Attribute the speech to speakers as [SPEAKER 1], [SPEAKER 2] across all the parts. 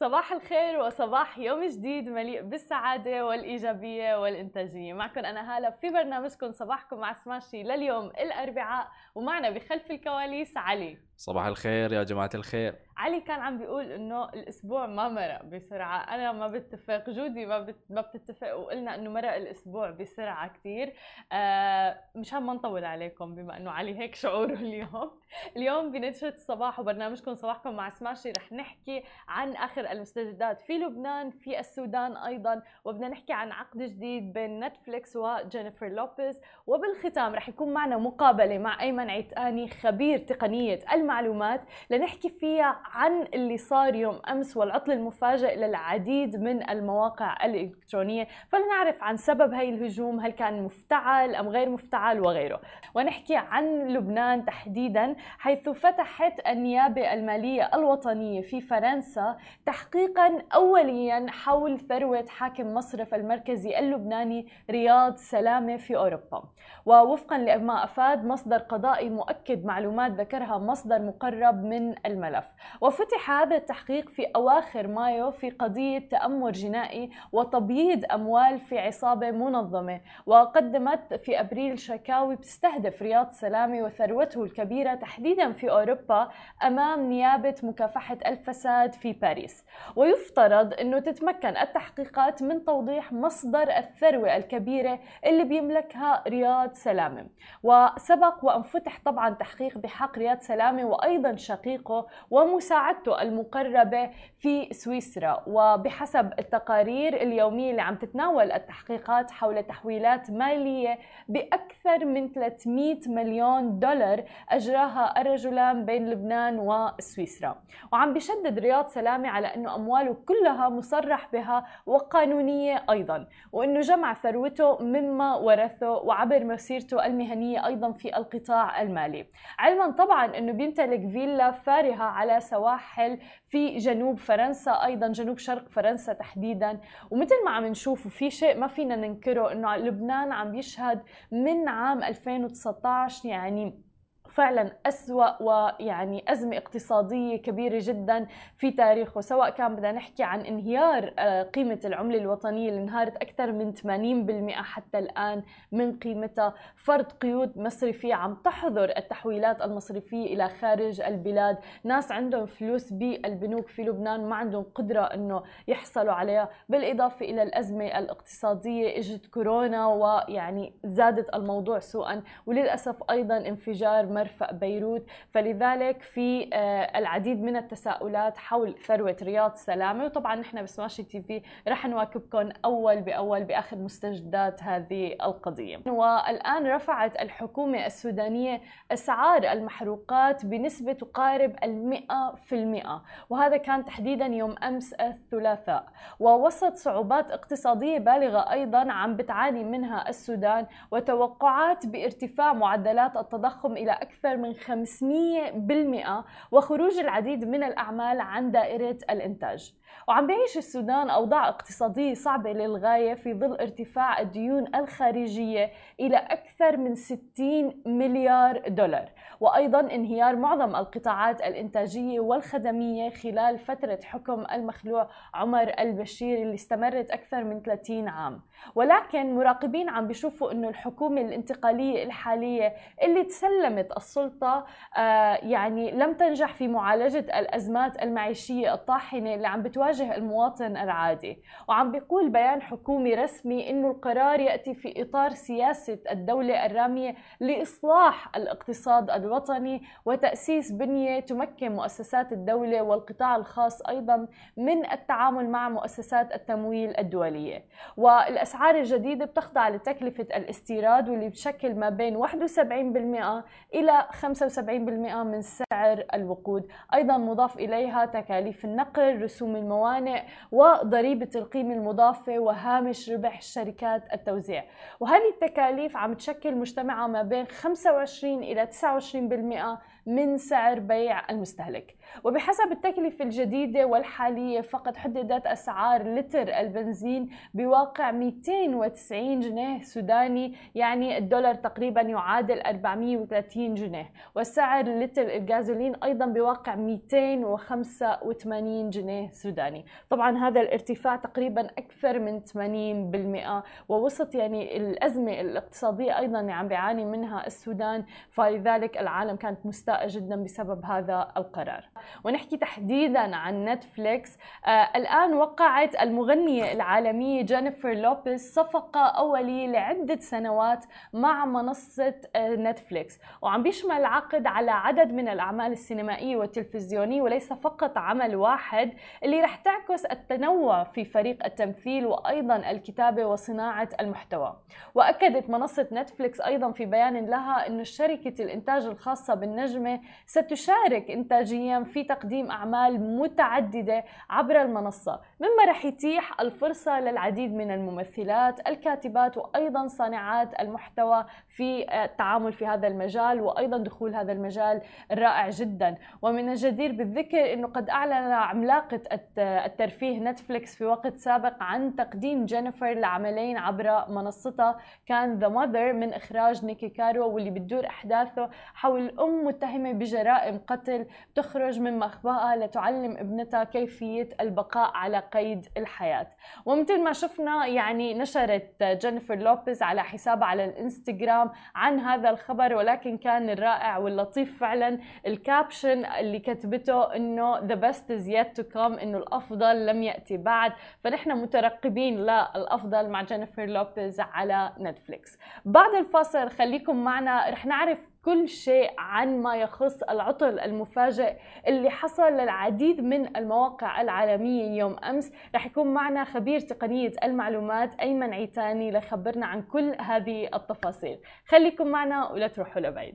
[SPEAKER 1] صباح الخير وصباح يوم جديد مليء بالسعادة والإيجابية والإنتاجية. معكم أنا هالة في برنامجكم صباحكم مع سماشي لليوم الأربعاء ومعنا بخلف الكواليس علي.
[SPEAKER 2] صباح الخير يا جماعة الخير.
[SPEAKER 1] علي كان عم بيقول إنه الأسبوع ما مرق بسرعة. أنا ما بتفق جودي ما بت... ما بتتفق. وقلنا إنه مرق الأسبوع بسرعة كثير آه مشان ما نطول عليكم بما إنه علي هيك شعوره اليوم. اليوم بنشرة الصباح وبرنامجكم صباحكم مع سماشي رح نحكي عن آخر المستجدات في لبنان في السودان أيضا وبدنا نحكي عن عقد جديد بين نتفليكس وجينيفر لوبيز. وبالختام رح يكون معنا مقابلة مع أيمن عيتاني خبير تقنية المعلومات لنحكي فيها عن اللي صار يوم أمس والعطل المفاجئ للعديد من المواقع الإلكترونية فلنعرف عن سبب هاي الهجوم هل كان مفتعل أم غير مفتعل وغيره. ونحكي عن لبنان تحديدا حيث فتحت النيابة المالية الوطنية في فرنسا تحقيقا اوليا حول ثروة حاكم مصرف المركزي اللبناني رياض سلامة في أوروبا. ووفقا لما أفاد مصدر قضائي مؤكد معلومات ذكرها مصدر مقرب من الملف. وفتح هذا التحقيق في أواخر مايو في قضية تأمر جنائي وتبييض أموال في عصابة منظمة وقدمت في أبريل شكاوي بتستهدف رياض سلامي وثروته الكبيرة تحديدا في أوروبا أمام نيابة مكافحة الفساد في باريس. ويفترض أنه تتمكن التحقيقات من توضيح مصدر الثروة الكبيرة اللي بيملكها رياض سلامة وسبق وأن فتح طبعا تحقيق بحق رياض سلامة وأيضا شقيقه ومساعدته المقربة في سويسرا. وبحسب التقارير اليومية اللي عم تتناول التحقيقات حول تحويلات مالية بأكثر من 300 مليون دولار أجراها الرجلان بين لبنان وسويسرا. وعم بيشدد رياض سلامة على أنه أمواله كلها مصرح بها وقانونية أيضا وأنه جمع ثروته مما ورثه وعبر مسيرته المهنية أيضا في القطاع المالي. علما طبعا أنه بيمتلك فيلا فارهة على سواحل في جنوب فرنسا أيضا جنوب شرق فرنسا تحديدا. ومثل ما عم نشوف في شيء ما فينا ننكره إنه لبنان عم يشهد من عام 2019 يعني فعلا أسوأ ويعني أزمة اقتصادية كبيرة جدا في تاريخه سواء كان بدنا نحكي عن انهيار آه، قيمة العملة الوطنية اللي انهارت أكثر من 80% حتى الآن من قيمتها. فرض قيود مصرفية عم تحظر التحويلات المصرفية إلى خارج البلاد. ناس عندهم فلوس بالبنوك في لبنان ما عندهم قدرة أنه يحصلوا عليها. بالإضافة إلى الأزمة الاقتصادية إجت كورونا ويعني زادت الموضوع سوءا وللأسف أيضا انفجار مرفأ بيروت. فلذلك في آه، العديد من التساؤلات حول ثروة رياض سلامة. وطبعا نحن بسماشي تي في رح نواكبكم أول بأول بآخر مستجدات هذه القضية. والآن رفعت الحكومة السودانية أسعار المحروقات بنسبة تقارب المئة في المئة. وهذا كان تحديدا يوم أمس الثلاثاء. ووسط صعوبات اقتصادية بالغة أيضا عم بتعاني منها السودان. وتوقعات بارتفاع معدلات التضخم إلى أكثر من 500% وخروج العديد من الأعمال عن دائرة الإنتاج. وعم بيعيش السودان أوضاع اقتصادية صعبة للغاية في ظل ارتفاع الديون الخارجية إلى أكثر من 60 مليار دولار. وأيضا انهيار معظم القطاعات الإنتاجية والخدمية خلال فترة حكم المخلوع عمر البشير اللي استمرت أكثر من 30 عام. ولكن مراقبين عم بيشوفوا أنه الحكومة الانتقالية الحالية اللي تسلمت السلطة آه يعني لم تنجح في معالجة الأزمات المعيشية الطاحنة اللي عم بتواجه المواطن العادي. وعم بيقول بيان حكومي رسمي أنه القرار يأتي في إطار سياسة الدولة الرامية لإصلاح الاقتصاد الوطني وتأسيس بنية تمكن مؤسسات الدولة والقطاع الخاص أيضا من التعامل مع مؤسسات التمويل الدولية. والأسعار الجديدة بتخضع لتكلفة الاستيراد واللي بشكل ما بين 71% إلى 75% من سعر الوقود. أيضا مضاف إليها تكاليف النقل رسوم الموانئ وضريبة القيمة المضافة وهامش ربح شركات التوزيع. وهذه التكاليف عم تشكل مجتمعة ما بين 25 إلى 29% من سعر بيع المستهلك. وبحسب التكلفة الجديدة والحالية فقد حددت أسعار لتر البنزين بواقع 290 جنيه سوداني يعني الدولار تقريبا يعادل 430 جنيه. وسعر لتر الغازولين أيضا بواقع 285 جنيه سوداني. طبعا هذا الارتفاع تقريبا أكثر من 80% ووسط يعني الأزمة الاقتصادية أيضا اللي عم بيعاني منها السودان فلذلك العالم كانت جدا بسبب هذا القرار. ونحكي تحديدا عن نتفليكس آه الآن وقعت المغنية العالمية جينيفر لوبيز صفقة أولية لعدة سنوات مع منصة آه نتفليكس وعم بيشمل العقد على عدد من الأعمال السينمائية والتلفزيونية وليس فقط عمل واحد. اللي رح تعكس التنوع في فريق التمثيل وأيضا الكتابة وصناعة المحتوى. وأكدت منصة نتفليكس أيضا في بيان لها أن شركة الإنتاج الخاصة بالنجمة ستشارك إنتاجيا في تقديم أعمال متعددة عبر المنصة. مما رح يتيح الفرصة للعديد من الممثلات الكاتبات وأيضا صانعات المحتوى في التعامل في هذا المجال وأيضا دخول هذا المجال الرائع جدا. ومن الجدير بالذكر أنه قد أعلن عملاقة الترفيه نتفليكس في وقت سابق عن تقديم جينيفر لعملين عبر منصتها. كان The Mother من إخراج نيكي كارو واللي بتدور أحداثه حول أم متهمة بجرائم قتل تخرج من مخبأها لتعلم ابنتها كيفية البقاء على قيد الحياة. ومثل ما شفنا يعني نشرت جينيفر لوبيز على حسابها على الانستغرام عن هذا الخبر ولكن كان الرائع واللطيف فعلا ال caption اللي كتبته إنه the best is yet to come إنه الأفضل لم يأتي بعد. فنحن مترقبين للأفضل مع جينيفر لوبيز على نتفليكس. بعد الفاصل خليكم معنا رح نعرف كل شيء عن ما يخص العطل المفاجئ اللي حصل للعديد من المواقع العالمية يوم أمس. رح يكون معنا خبير تقنية المعلومات أيمن عيتاني لخبرنا عن كل هذه التفاصيل. خليكم معنا ولا تروحوا لبعيد.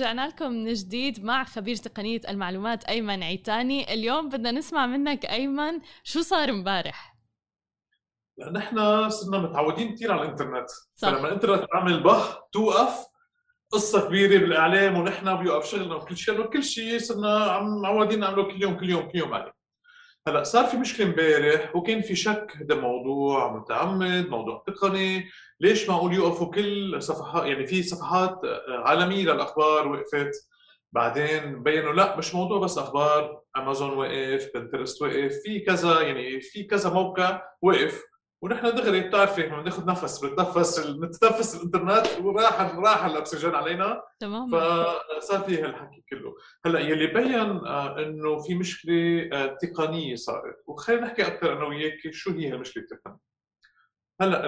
[SPEAKER 1] رجعنا لكم من جديد مع خبير تقنية المعلومات أيمن عيتاني. اليوم بدنا نسمع منك أيمن شو صار امبارح؟
[SPEAKER 3] نحن صرنا متعودين كثير على الإنترنت. صح. فلما الإنترنت عمل بح توقف قصة كبيرة بالإعلام ونحن بيوقف شغلنا وكل شيء وكل شيء صرنا عم معودين نعمله كل يوم كل يوم كل يوم عليه. هلا صار في مشكلة امبارح وكان في شك هذا موضوع متعمد موضوع تقني. ليش معقول يوقفوا كل صفحات؟ يعني في صفحات عالمية للأخبار وقفت. بعدين بينوا لا مش موضوع بس أخبار. امازون وقف بنترست وقف في كذا يعني في كذا موقع وقف. ونحن دغري بتعرفي بناخذ نفس بنتنفس بنتنفس الإنترنت وراح راح الاكسجين علينا.
[SPEAKER 1] تمام
[SPEAKER 3] فصار في هالحكي كله. هلأ يلي بين آه، إنه في مشكلة آه، تقنية صارت. وخلينا نحكي أكثر أنا وياك شو هي المشكلة التقنية. هلأ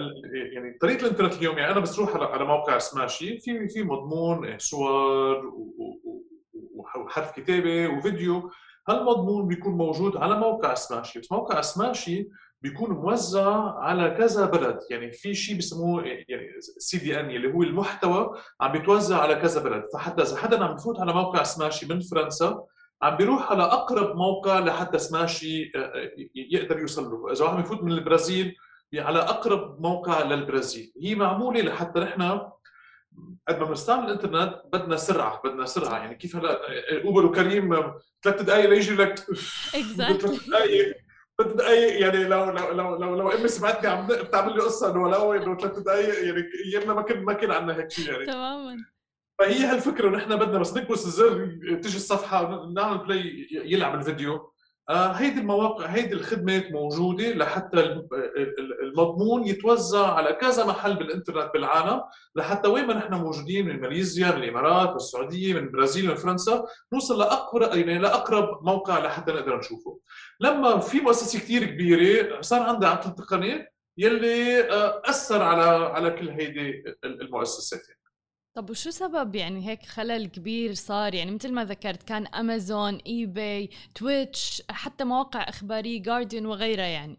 [SPEAKER 3] يعني طريقة الإنترنت اليوم يعني أنا بس روح على موقع سماشي في في مضمون إيه، صور وحرف كتابة وفيديو. هالمضمون بيكون موجود على موقع سماشي بس موقع سماشي بيكون موزع على كذا بلد. يعني في شيء بسموه يعني سي دي ان اللي هو المحتوى عم بيتوزع على كذا بلد. فحتى إذا حدا عم بفوت على موقع سماشي من فرنسا عم بيروح على أقرب موقع لحتى سماشي آه، آه، يقدر يوصل له. إذا واحد بفوت من البرازيل على أقرب موقع للبرازيل. هي معمولة لحتى نحن قد ما بنستعمل الإنترنت بدنا سرعة بدنا سرعة. يعني كيف هلا أوبر وكريم ثلاث دقائق ليجي لك ثلاث دقائق ثلاث دقائق يعني لو لو لو لو, لو أمي سمعتني عم بتعمل لي قصة إنه ولو إنه ثلاث دقائق يعني ايامنا ما كان ما كان عندنا هيك شيء يعني.
[SPEAKER 1] تماما.
[SPEAKER 3] فهي هالفكرة نحن بدنا بس نكبس الزر تيجي الصفحة نعمل play يلعب الفيديو. هيدي المواقع هيدي الخدمات موجودة لحتى المضمون يتوزع على كذا محل بالإنترنت بالعالم لحتى وين ما نحن موجودين من ماليزيا من الإمارات من السعودية من البرازيل من فرنسا نوصل لاقرب يعني لأقرب موقع لحتى نقدر نشوفه. لما في مؤسسة كثير كبيرة صار عندها عطل تقني يلي آه، أثر على على كل هيدي المؤسسات.
[SPEAKER 1] طب وشو سبب يعني هيك خلل كبير صار؟ يعني مثل ما ذكرت كان امازون eBay Twitch حتى مواقع إخبارية Guardian وغيرها يعني.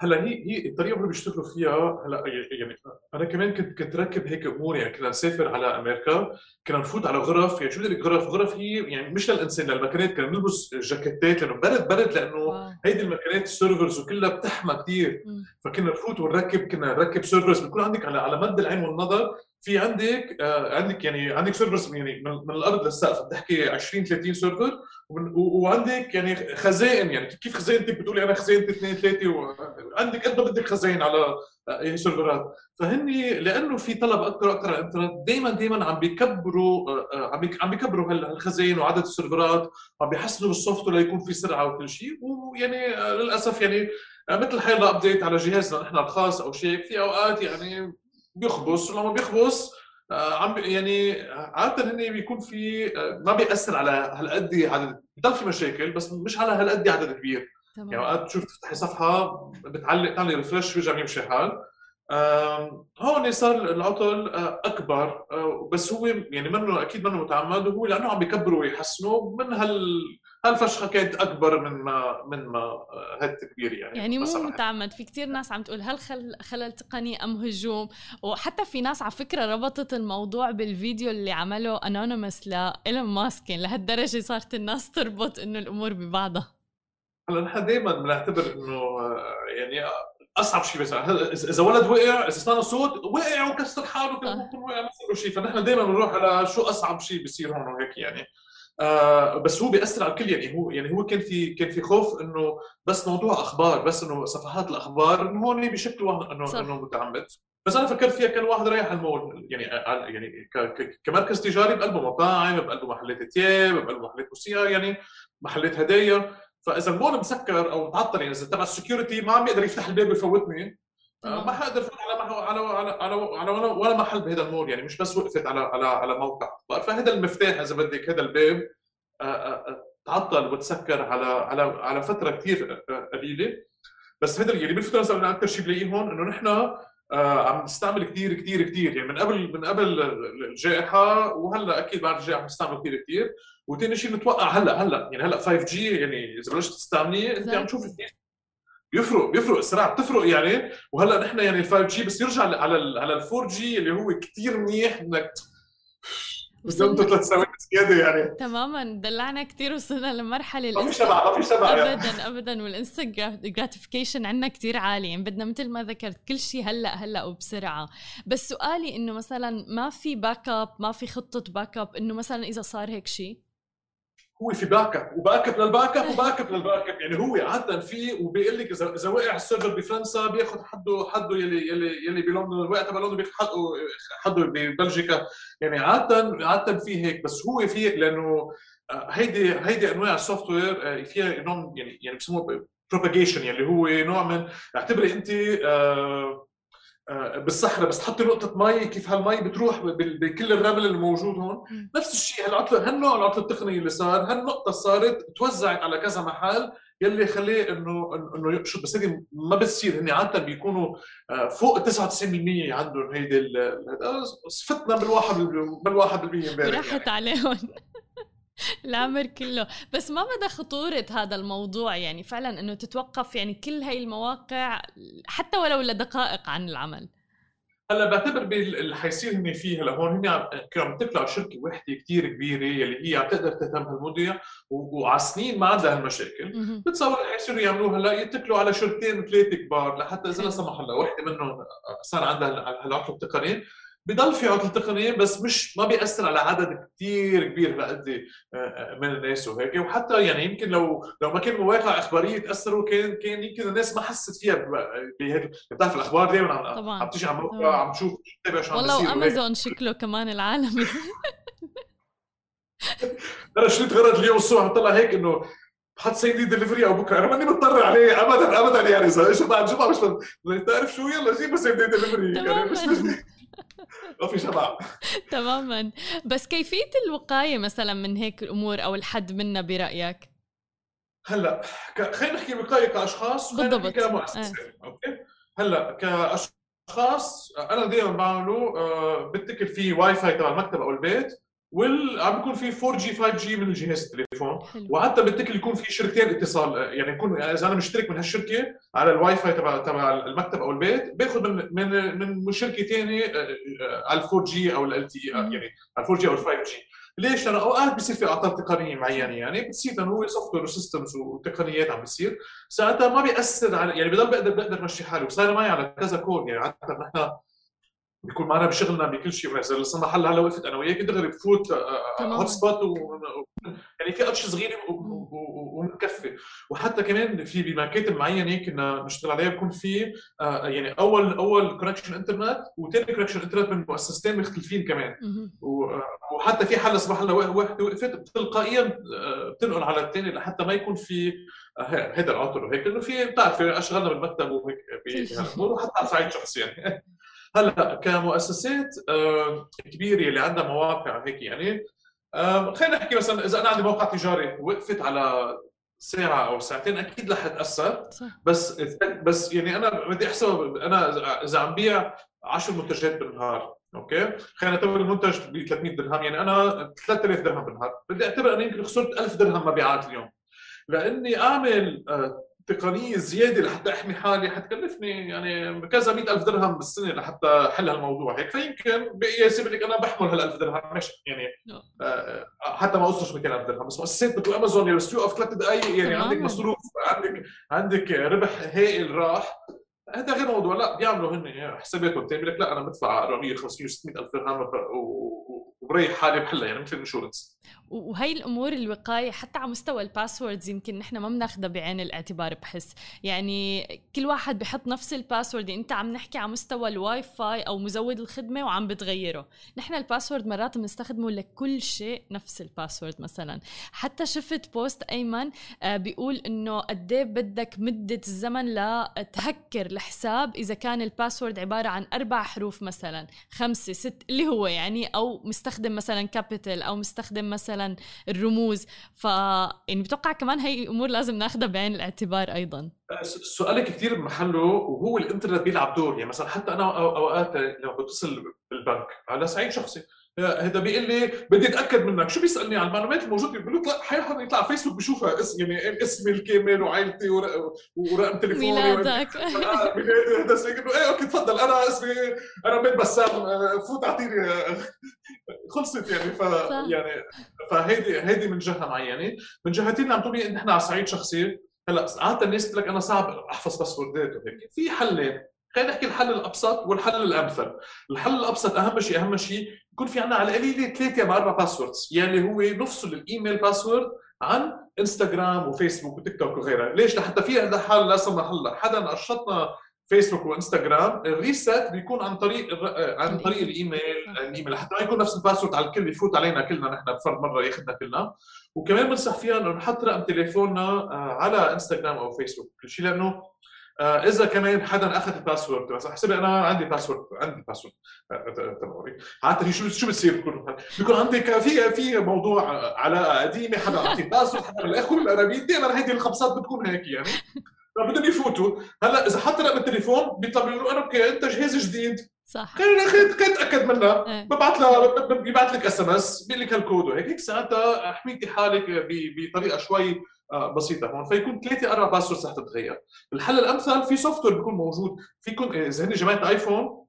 [SPEAKER 3] هلا هي هي الطريقة اللي بيشتغلوا فيها هلا يعني أنا كمان كنت كنت راكب هيك أمور يعني كنا نسافر على أمريكا كنا نفوت على غرف يعني شو بدي أقلك؟ غرف غرف هي يعني مش للإنسان للمكنات كنا نلبس جاكيتات لأنه برد برد لأنه هيدي المكنات ال servers وكلها بتحمى كثير فكنا نفوت ونركب كنا نركب servers بيكون عندك على على مد العين والنظر في عندك آه عندك يعني عندك servers يعني من, من الأرض للسقف بتحكي 20 30 server وعندك يعني خزائن يعني كيف خزينتك بتقولي أنا خزينتي اثنين ثلاثة وعندك قد ما بدك خزائن على يعني سيرفرات. فهن لأنه في طلب أكثر وأكثر على الإنترنت دائما دائما عم بيكبروا آه، آه، عم بيكبروا هالخزائن وعدد السيرفرات وعم بيحسنوا بال soft ليكون في سرعة وكل شيء ويعني للأسف يعني مثل حيلا update على جهازنا نحن الخاص أو شيء في أوقات يعني بيخبص ولما بيخبص آه، عم يعني عادة هن بيكون في آه، ما بيأثر على هالقد عدد بضل في مشاكل بس مش على هالقد عدد كبير تمام. يعني اوقات تشوف تفتحي صفحة بتعلق تعملي refresh بيرجع يمشي حال هون صار العطل آه، أكبر بس هو يعني منه أكيد منه متعمد وهو لأنه عم بيكبروا ويحسنوا من هال هالفشخه كانت أكبر من ما من ما هالتكبير يعني؟
[SPEAKER 1] يعني مو متعمد. في كتير ناس عم تقول هل خل خلل تقني أم هجوم؟ وحتى في ناس على فكرة ربطت الموضوع بالفيديو اللي عمله Anonymous لايلون ماسك لهالدرجة صارت الناس تربط إنه الأمور ببعضها.
[SPEAKER 3] هلا نحن دائما بنعتبر إنه يعني أصعب شيء بس. اذا ولد وقع إذا سمعنا صوت وقع وكسر حاله ممكن وقع مثل شيء. فنحن دائما بنروح على شو أصعب شيء بيصير هون وهيك يعني. آه بس هو بيأثر على الكل. يعني هو يعني هو كان في كان في خوف إنه بس موضوع أخبار بس إنه صفحات الأخبار إنه هون بشكل إنه إنه متعمد. بس أنا فكرت فيها كان واحد رايح على المول يعني يعني كمركز تجاري بقلبه مطاعم بقلبه محلات ثياب بقلبه محلات موسيقى يعني محلات هدايا. فإذا المول مسكر أو معطل يعني إذا تبع السكيورتي ما عم يقدر يفتح الباب ويفوتني ما حقدر على على على على, ولا محل بهذا المول يعني مش بس وقفت على على على موقع. فهذا المفتاح إذا بدك هذا الباب آه، آه، آه، تعطل وتسكر على على على فترة كثير قليلة. بس هذا يعني بالفترة مثلا أكثر شيء بلاقيه هون إنه نحن عم نستعمل كثير كثير كثير يعني من قبل من قبل الجائحة وهلأ أكيد بعد الجائحة عم نستعمل كثير كثير وثاني شيء نتوقع هلأ هلأ. يعني هلأ 5G يعني إذا بلشت تستعمليه أنت عم تشوف كثير بيفرق بيفرق. السرعه بتفرق يعني. وهلأ نحن يعني ال 5G بس يرجع على ال على ال 4G اللي هو كثير منيح إنك وصلنا ثلاث ثواني زياده يعني.
[SPEAKER 1] تماما. دلعنا كثير وصلنا لمرحلة
[SPEAKER 3] ما في شبع ما في شبع
[SPEAKER 1] يعني. ابدا ابدا. وال instant gratification عندنا كثير عالي. يعني بدنا مثل ما ذكرت كل شيء هلأ هلأ وبسرعة. بس سؤالي إنه مثلا ما في backup ما في خطة backup إنه مثلا إذا صار هيك شيء
[SPEAKER 3] هو في backup و backup لل backup و backup لل backup يعني هو عاده في وبيقول لك اذا إذا وقع ال server بفرنسا بياخذ حده حده يلي يلي يلي بلندن وقع تبع لندن بياخذ حده حده ببلجيكا. يعني عاده عاده في هيك بس هو في لأنه آه، هيدي هيدي أنواع ال software آه، فيها نوع يعني يعني بسموه propagation يعني هو نوع من اعتبري انت آه، بالصحراء بس تحطي نقطة مي كيف هالمي بتروح بكل الرمل الموجود هون. نفس الشيء هالعطلة هالنوع العطلة التقنية اللي صار هالنقطة صارت توزعت على كذا محل يلي خليه إنه إنه يقشط. بس هذه ما بتصير هن عادة بيكونوا آه، فوق 99% عندهم هيدي صفتنا بالواحد بالواحد بالمية
[SPEAKER 1] امبارح راحت يعني. عليهم. العمر كله بس ما مدى خطورة هذا الموضوع؟ يعني فعلا إنه تتوقف يعني كل هاي المواقع حتى ولو لدقائق عن العمل.
[SPEAKER 3] هلا بعتبر اللي حيصير هن فيه هلا هون هن كانوا عم تطلع شركة وحدة كثير كبيرة يلي هي عم تقدر تهتم بهالمواضيع وعلى سنين ما عندها هالمشاكل. بتصور حيصيروا يعملوها هلا يتكلوا على شركتين ثلاثة كبار لحتى إذا لا سمح الله وحدة منهم صار عندها هالعطل التقني بضل في عطل تقنية بس مش ما بيأثر على عدد كثير كبير هالقد آه، من الناس وهيك. وحتى يعني يمكن لو لو ما كان مواقع إخبارية تأثروا كان كان يمكن الناس ما حست فيها بهيك بتعرف الأخبار دائما عم, عم تيجي على موقع عم تشوف
[SPEAKER 1] تتابع شو عم والله وأمازون شكله كمان العالمي.
[SPEAKER 3] أنا شريت غرض اليوم الصبح؟ بطلع هيك إنه حط same day delivery أو بكرة. أنا ماني مضطر عليه ابدا ابدا يعني. إذا إيش بعد جمعه مش بتعرف شو؟ يلا جيب same day delivery يعني مش ما في شبع
[SPEAKER 1] تماما. بس كيفية الوقاية مثلا من هيك الأمور أو الحد منها برأيك؟
[SPEAKER 3] هلأ خلينا نحكي وقايه كأشخاص نحكي كمؤسسة. آه. أوكي؟ هلأ كأشخاص أنا دائما بعمله آه، بتكل في واي فاي تبع المكتب أو البيت. وال عم بيكون في 4G 5G من جهاز التليفون. وحتى بتكل يكون في شركتين اتصال. يعني يكون إذا أنا مشترك من هالشركة على الواي فاي تبع تبع المكتب أو البيت باخذ من من من شركة ثانية على ال 4 جي أو ال تي يعني على ال 4 جي أو ال 5 جي ليش؟ لأنه أوقات بصير في أعطال تقنية معينة. يعني بتصير لأنه هو software و systems وتقنيات عم بيصير ساعتها ما بيأثر على يعني بضل بقدر بقدر مشي حالي وصار معي على كذا كود يعني عاده نحن بيكون معنا بشغلنا بكل شيء إذا لسه محل هلا وقفت أنا وياك دغري بفوت hotspot و... يعني في اشياء صغيرة ومكفي. وحتى كمان في بمكاتب معينة كنا نشتغل عليها بكون في آه، يعني أول أول connection internet وثاني connection internet من مؤسستين مختلفين كمان. وحتى في حل صباح الله وحده وقفت تلقائيا آه، بتنقل على الثاني لحتى ما يكون في آه، هيدا ال outage وهيك. لأنه في بتعرفي اشغلنا بالمكتب وهيك بهالامور وحتى على صعيد شخصي يعني هلا كمؤسسات كبيرة اللي عندها مواقع هيك يعني خلينا نحكي مثلا إذا أنا عندي موقع تجاري وقفت على ساعة أو ساعتين أكيد رح تأثر بس بس يعني أنا بدي أحسب أنا إذا عم بيع 10 منتجات بالنهار أوكي؟ خلينا نعتبر المنتج ب 300 درهم يعني أنا 3000 درهم بالنهار بدي أعتبر إني يمكن خسرت 1000 درهم مبيعات اليوم لأني أعمل آه، تقنية زيادة لحتى أحمي حالي حتكلفني يعني كذا مئة ألف درهم بالسنة لحتى أحل هالموضوع هيك. فيمكن بقياسي لك أنا بحمل هال 1000 درهم مش يعني آه حتى ما اوصلش 200 ألف درهم. بس مؤسسات مثل أمازون يرسلوا في ثلاث دقائق يعني عندك مصروف عندك عندك ربح هائل راح. هذا غير موضوع. لا بيعملوا هن حساباتهم. بتعمل لك لا أنا بدفع 400 500 600 ألف درهم وبريح حالي بحلها يعني مثل ال insurance
[SPEAKER 1] وهي الأمور الوقاية حتى على مستوى ال passwords يمكن نحن ما بناخذها بعين الاعتبار بحس. يعني كل واحد بحط نفس ال password أنت عم نحكي على مستوى الواي فاي أو مزود الخدمة وعم بتغيره. نحن ال password مرات بنستخدمه لكل شيء نفس ال password مثلا. حتى شفت post أيمن آه، بيقول إنه قد إيه بدك مدة الزمن لتهكر الحساب إذا كان ال password عبارة عن أربع حروف مثلا خمسة ست اللي هو يعني أو مستخدم مثلا capital أو مستخدم مثلا الرموز. ف يعني بتوقع كمان هي أمور لازم ناخذها بعين الاعتبار أيضا.
[SPEAKER 3] سؤالك كثير بمحله وهو الإنترنت بيلعب دور. يعني مثلا حتى أنا أوقات لما بتصل بالبنك على صعيد شخصي. هذا بيقول لي بدي أتأكد منك. شو بيسألني عن المعلومات الموجودة بقول له لا حيحضر يطلع على فيسبوك بشوفها اسم يعني اسمي الكامل وعائلتي ورقم تليفوني.
[SPEAKER 1] ميلادك.
[SPEAKER 3] ميلادي هذا إيه okay تفضل. أنا اسمي أنا بيت بسام. فوت اعطيني خلصت يعني. ف يعني فهيدي هيدي من جهة معينة. من جهتين عم تقولي نحن على صعيد شخصي. هلأ عاده الناس بتقول لك أنا صعب أحفظ passwordات وهيك. في حلين خلينا نحكي الحل الأبسط والحل الأمثل. الحل الأبسط أهم شيء أهم شيء يكون في عندنا على القليله ثلاثة مع أربع passwords يعني هو نفصل ال email password عن انستغرام وفيسبوك وتيك توك وغيرها. ليش؟ لحتى في هذا حل لا سمح الله. حدا أخذ لنا فيسبوك وانستغرام ال reset بيكون عن طريق عن طريق ال email. ال email حتى ما يكون نفس ال password على الكل يفوت علينا كلنا نحن بفرد مرة ياخذنا كلنا. وكمان بنصح فيها إنه نحط رقم تليفوننا آه، على انستغرام أو فيسبوك كل شيء لأنه آه، إذا كمان حدا أخذ ال password بس أحسب أنا عندي password عندي password تبعي. حتى شو شو بتصير؟ بيكون بيكون عندك في في موضوع علاقه قديمه حدا اعطي password حدا الاخوه القرابين دائما هيدي الخبصات بتكون هيك يعني. بدهم يفوتوا. هلأ إذا حط رقم التليفون بيطلع بيقولوا أنا okay أنت جهاز جديد.
[SPEAKER 1] صح.
[SPEAKER 3] خلينا خلينا اتاكد منها. إيه. ببعث لها بيبعث لك SMS بيقول لك هالكود. وهيك هيك ساعتها حميتي حالك بطريقة شوي آه، بسيطة هون. فيكون ثلاثة أربع passwords رح تتغير. الحل الأمثل في software بيكون موجود. فيكم إذا هن جماعة ايفون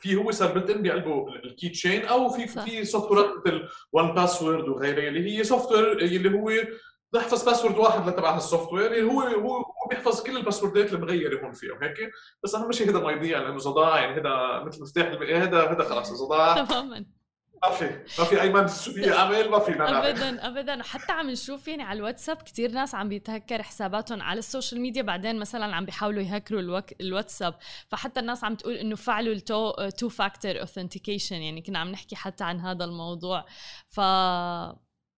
[SPEAKER 3] في هو صار built-in بقلبه ال keychain أو في صح. في software مثل 1Password وغيرها اللي هي software اللي هو بحفظ password واحد لتبع هال software اللي هو هو بيحفظ كل ال passwordات المغيرة هون فيها هيك؟ بس أهم شيء هذا ما يضيع لأنه صداع يعني هذا مثل مفتاح هذا هذا خلاص صداع تماما. ما في ما في ايمن في اعمل ما في
[SPEAKER 1] ابدا ابدا. وحتى عم نشوف يعني على الواتساب كثير ناس عم بيتهكر حساباتهم على ال social media بعدين مثلا عم بيحاولوا يهكروا الوك... الواتساب. فحتى الناس عم تقول إنه فعلوا ال two two-factor authentication يعني كنا عم نحكي حتى عن هذا الموضوع. ف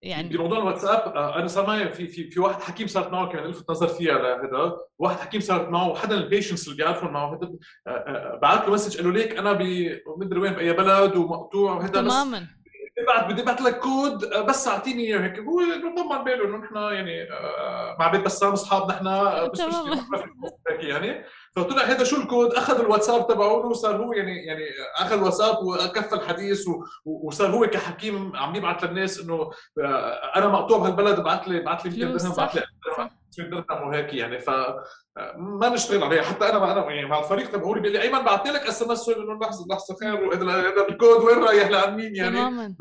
[SPEAKER 3] يعني بموضوع الواتساب آه، أنا صار معي في في في واحد حكيم صارت معه كمان لفت نظر فيها لهذا واحد حكيم صارت معه وحدا من ال patients اللي بيعرفوا معه هذا آه، آه، بعث له message قال له ليك أنا بمدري وين بأي بلد ومقطوع وهذا
[SPEAKER 1] تماما.
[SPEAKER 3] بعد بدي ابعث لك كود بس أعطيني إياه هيك. هو طبعا باله إنه نحن يعني مع بيت بسام أصحاب نحن بس مش يعني. له هذا شو الكود؟ أخذ الواتساب تبعه وصار هو يعني يعني آخذ الواتساب وكفى الحديث وصار هو كحكيم عم يبعث للناس إنه آه، أنا مقطوع بهالبلد ابعث لي ابعث لي 200 درهم ابعث لي درهم وهيك يعني. ف ما نشتغل عليها. حتى أنا مع أنا يعني مع الفريق تبعولي بيقول لي أيمن بعثت لك SMS إنه لحظه لحظة خير وهذا الكود وين رايح لعند مين يعني. تماما.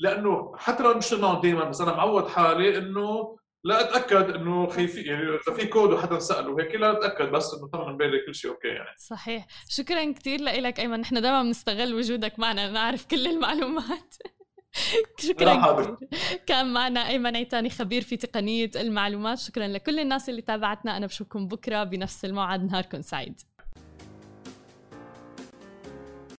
[SPEAKER 3] لأنه حتى لو معهم دائما بس أنا معود حالي إنه لا أتأكد إنه خايفين يعني إذا في كود وحدا سأله هيك لا أتأكد بس إنه طمن بالي كل شيء okay يعني.
[SPEAKER 1] صحيح. شكرا كثير لك أيمن. نحن دائما بنستغل وجودك معنا نعرف كل المعلومات. شكرا كان معنا أيمن عيتاني خبير في تقنية المعلومات. شكرا لكل الناس اللي تابعتنا. أنا بشوفكم بكرة بنفس الموعد. نهاركم سعيد.